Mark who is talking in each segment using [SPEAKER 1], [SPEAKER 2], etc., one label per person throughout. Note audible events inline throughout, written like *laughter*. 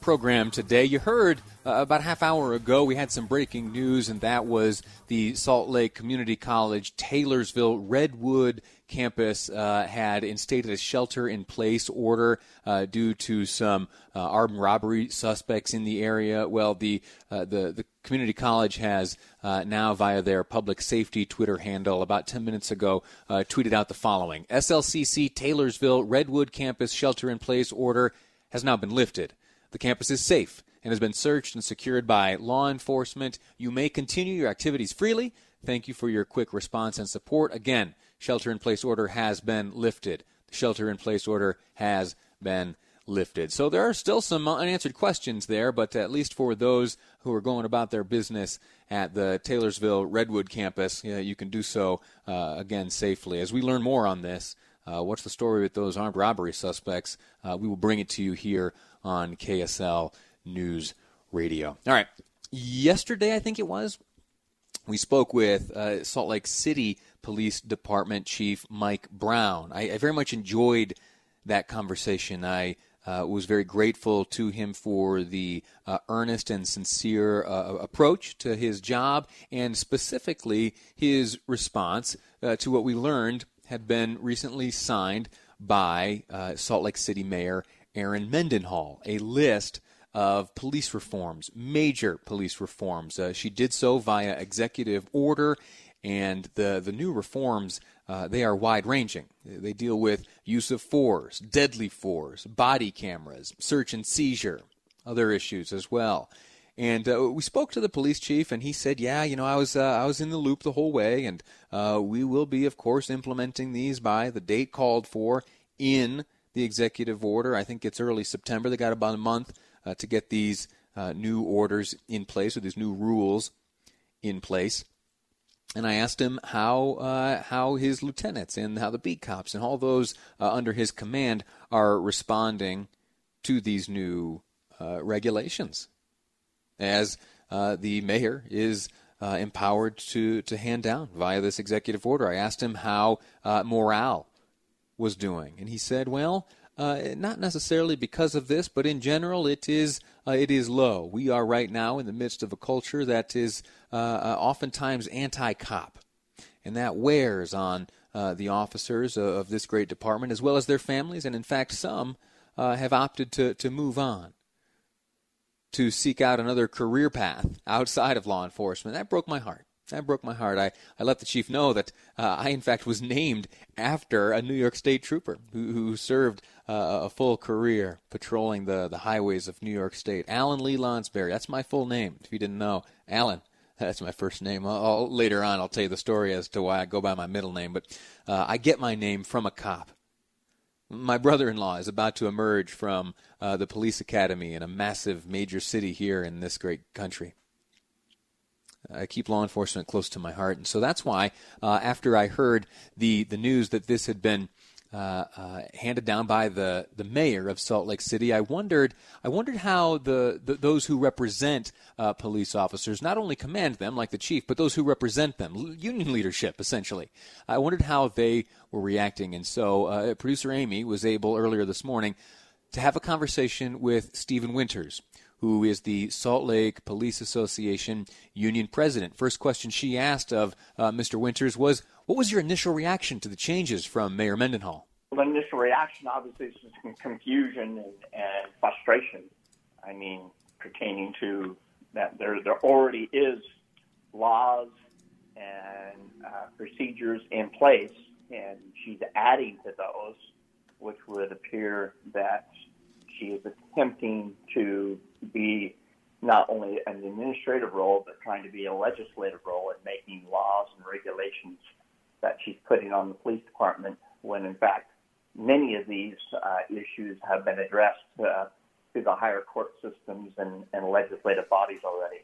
[SPEAKER 1] program today. You heard uh, about a half hour ago, we had some breaking news, and that was the Salt Lake Community College Taylorsville Redwood campus uh, had instated a shelter in place order uh, due to some uh, armed robbery suspects in the area. Well, the uh, the, the community college has uh, now, via their public safety Twitter handle, about 10 minutes ago, tweeted out the following: SLCC Taylorsville Redwood campus shelter in place order has now been lifted. The campus is safe and has been searched and secured by law enforcement. You may continue your activities freely. Thank you for your quick response and support. Again, shelter in place order has been lifted. The shelter in place order has been lifted. So there are still some unanswered questions there, but at least for those who are going about their business at the Taylorsville Redwood campus, you, know, you can do so uh, again safely. As we learn more on this, uh, what's the story with those armed robbery suspects? Uh, we will bring it to you here on KSL News Radio. All right. Yesterday, I think it was, we spoke with uh, Salt Lake City Police Department Chief Mike Brown. I, I very much enjoyed that conversation. I uh, was very grateful to him for the uh, earnest and sincere uh, approach to his job, and specifically his response to what we learned had been recently signed by uh, Salt Lake City Mayor Erin Mendenhall, a list of police reforms, major police reforms. Uh, she did so via executive order, and the, the new reforms, uh, they are wide ranging. They deal with use of force, deadly force, body cameras, search and seizure, other issues as well. And uh, we spoke to the police chief, and he said, "Yeah, you know, I was uh, I was in the loop the whole way, and uh, we will be, of course, implementing these by the date called for in the executive order. I think it's early September. They got about a month uh, to get these uh, new orders in place or these new rules in place. And I asked him how uh, how his lieutenants and how the beat cops and all those uh, under his command are responding to these new uh, regulations, as uh, the mayor is empowered to to hand down via this executive order. I asked him how morale was doing, and he said, "Well, uh, not necessarily because of this, but in general, it is uh, it is low. We are right now in the midst of a culture that is uh, uh oftentimes anti-cop, and that wears on uh, the officers of this great department as well as their families. And in fact, some uh, have opted to to move on to seek out another career path outside of law enforcement. That broke my heart. That broke my heart. I, I let the chief know that uh, I, in fact, was named after a New York State trooper who, who served uh, a full career patrolling the, the highways of New York State. Alan Lee Lonsberry. That's my full name, if you didn't know. Alan. *laughs* That's my first name. I'll, later on, I'll tell you the story as to why I go by my middle name. But uh, I get my name from a cop. My brother in law is about to emerge from uh, the police academy in a massive major city here in this great country. I keep law enforcement close to my heart, and so that's why uh, after I heard the the news that this had been uh, uh, handed down by the, the mayor of Salt Lake City, I wondered I wondered how the, the those who represent uh, police officers not only command them like the chief, but those who represent them, union leadership essentially. I wondered how they were reacting, and so uh, producer Amy was able earlier this morning to have a conversation with Stephen Winters who is the Salt Lake Police Association union president. First question she asked of uh, Mr. Winters was, "What was your initial reaction to the changes from Mayor Mendenhall?"
[SPEAKER 2] Well, the initial reaction obviously is confusion and, and frustration. I mean, pertaining to that there there already is laws and uh, procedures in place, and she's adding to those, which would appear that she is attempting to be not only an administrative role, but trying to be a legislative role in making laws and regulations that she's putting on the police department, when in fact many of these uh, issues have been addressed uh, through the higher court systems and, and legislative bodies already.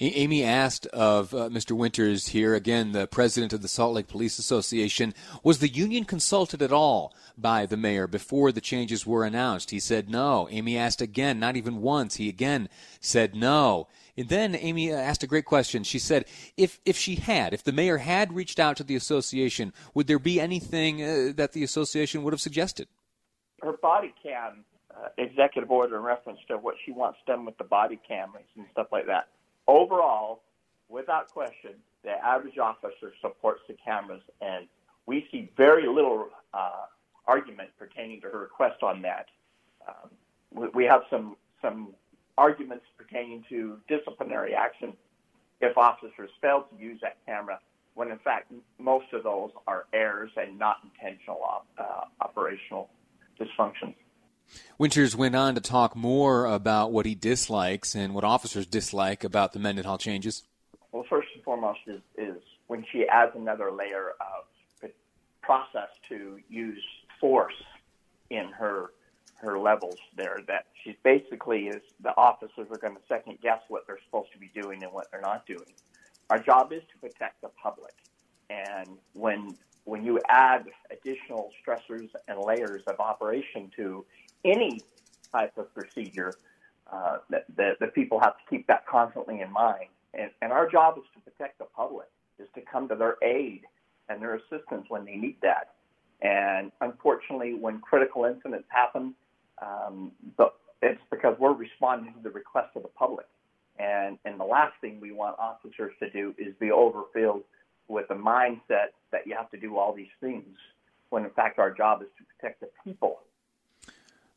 [SPEAKER 1] Amy asked of uh, Mr. Winters here, again, the president of the Salt Lake Police Association, was the union consulted at all by the mayor before the changes were announced? He said no. Amy asked again, not even once. He again said no. And then Amy asked a great question. She said, if, if she had, if the mayor had reached out to the association, would there be anything uh, that the association would have suggested?
[SPEAKER 2] Her body cam uh, executive order in reference to what she wants done with the body cameras and stuff like that overall, without question, the average officer supports the cameras, and we see very little uh, argument pertaining to her request on that. Um, we, we have some some arguments pertaining to disciplinary action if officers fail to use that camera, when in fact most of those are errors and not intentional op, uh, operational dysfunctions.
[SPEAKER 1] Winters went on to talk more about what he dislikes and what officers dislike about the Mendenhall changes.
[SPEAKER 2] Well, first and foremost is, is when she adds another layer of process to use force in her her levels there that she basically is the officers are going to second guess what they're supposed to be doing and what they're not doing. Our job is to protect the public. And when when you add additional stressors and layers of operation to any type of procedure, uh, that, that people have to keep that constantly in mind. And, and our job is to protect the public, is to come to their aid and their assistance when they need that. And unfortunately, when critical incidents happen, um, the, it's because we're responding to the request of the public. And, and the last thing we want officers to do is be overfilled with the mindset that you have to do all these things, when in fact our job is to protect the people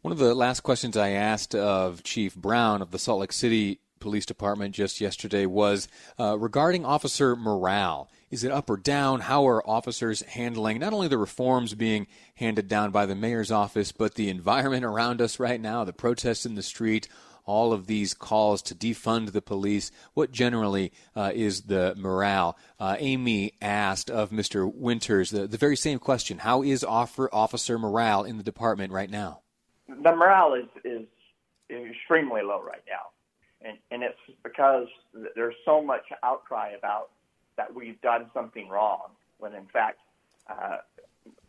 [SPEAKER 1] one of the last questions I asked of Chief Brown of the Salt Lake City Police Department just yesterday was uh, regarding officer morale. Is it up or down? How are officers handling not only the reforms being handed down by the mayor's office, but the environment around us right now, the protests in the street, all of these calls to defund the police? What generally uh, is the morale? Uh, Amy asked of Mr. Winters the, the very same question How is officer morale in the department right now?
[SPEAKER 2] the morale is, is extremely low right now. And, and it's because there's so much outcry about that we've done something wrong, when in fact, uh,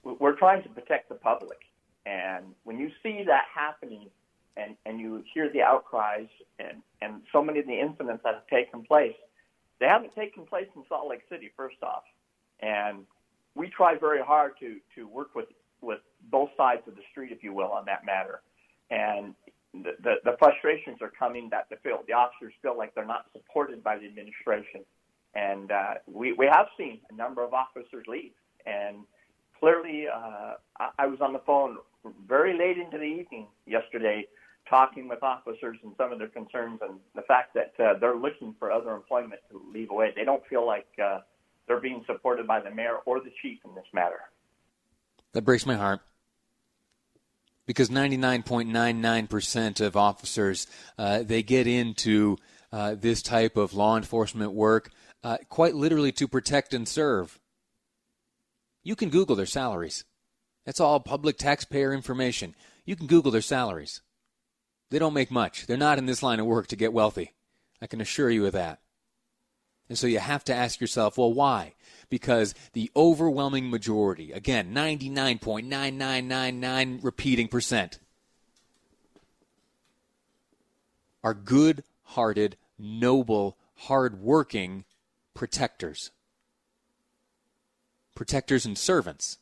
[SPEAKER 2] we're trying to protect the public. And when you see that happening and, and you hear the outcries and, and so many of the incidents that have taken place, they haven't taken place in Salt Lake City, first off. And we try very hard to, to work with with both sides of the street, if you will, on that matter. And the, the, the frustrations are coming that the, feel, the officers feel like they're not supported by the administration. And uh, we, we have seen a number of officers leave. And clearly, uh, I, I was on the phone very late into the evening yesterday talking with officers and some of their concerns and the fact that uh, they're looking for other employment to leave away. They don't feel like uh, they're being supported by the mayor or the chief in this matter.
[SPEAKER 1] That breaks my heart. Because 99.99% of officers, uh, they get into uh, this type of law enforcement work uh, quite literally to protect and serve. You can Google their salaries. That's all public taxpayer information. You can Google their salaries. They don't make much. They're not in this line of work to get wealthy. I can assure you of that. And so you have to ask yourself, well, why? because the overwhelming majority, again, 99.9999 repeating percent, are good hearted, noble, hard working protectors. Protectors and servants.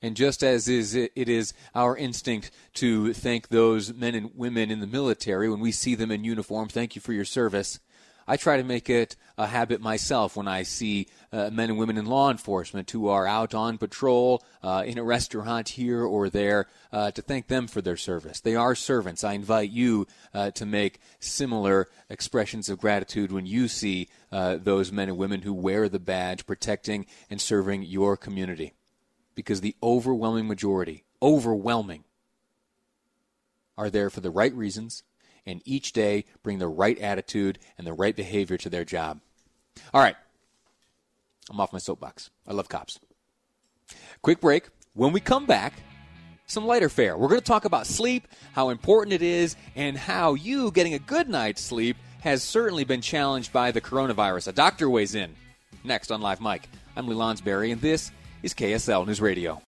[SPEAKER 1] And just as is it is our instinct to thank those men and women in the military when we see them in uniform, thank you for your service. I try to make it a habit myself when I see uh, men and women in law enforcement who are out on patrol uh, in a restaurant here or there uh, to thank them for their service. They are servants. I invite you uh, to make similar expressions of gratitude when you see uh, those men and women who wear the badge protecting and serving your community. Because the overwhelming majority, overwhelming, are there for the right reasons and each day bring the right attitude and the right behavior to their job. All right. I'm off my soapbox. I love cops. Quick break. When we come back, some lighter fare. We're going to talk about sleep, how important it is, and how you getting a good night's sleep has certainly been challenged by the coronavirus. A doctor weighs in. Next on Live Mic. I'm Lee Lonsberry, and this is KSL News Radio.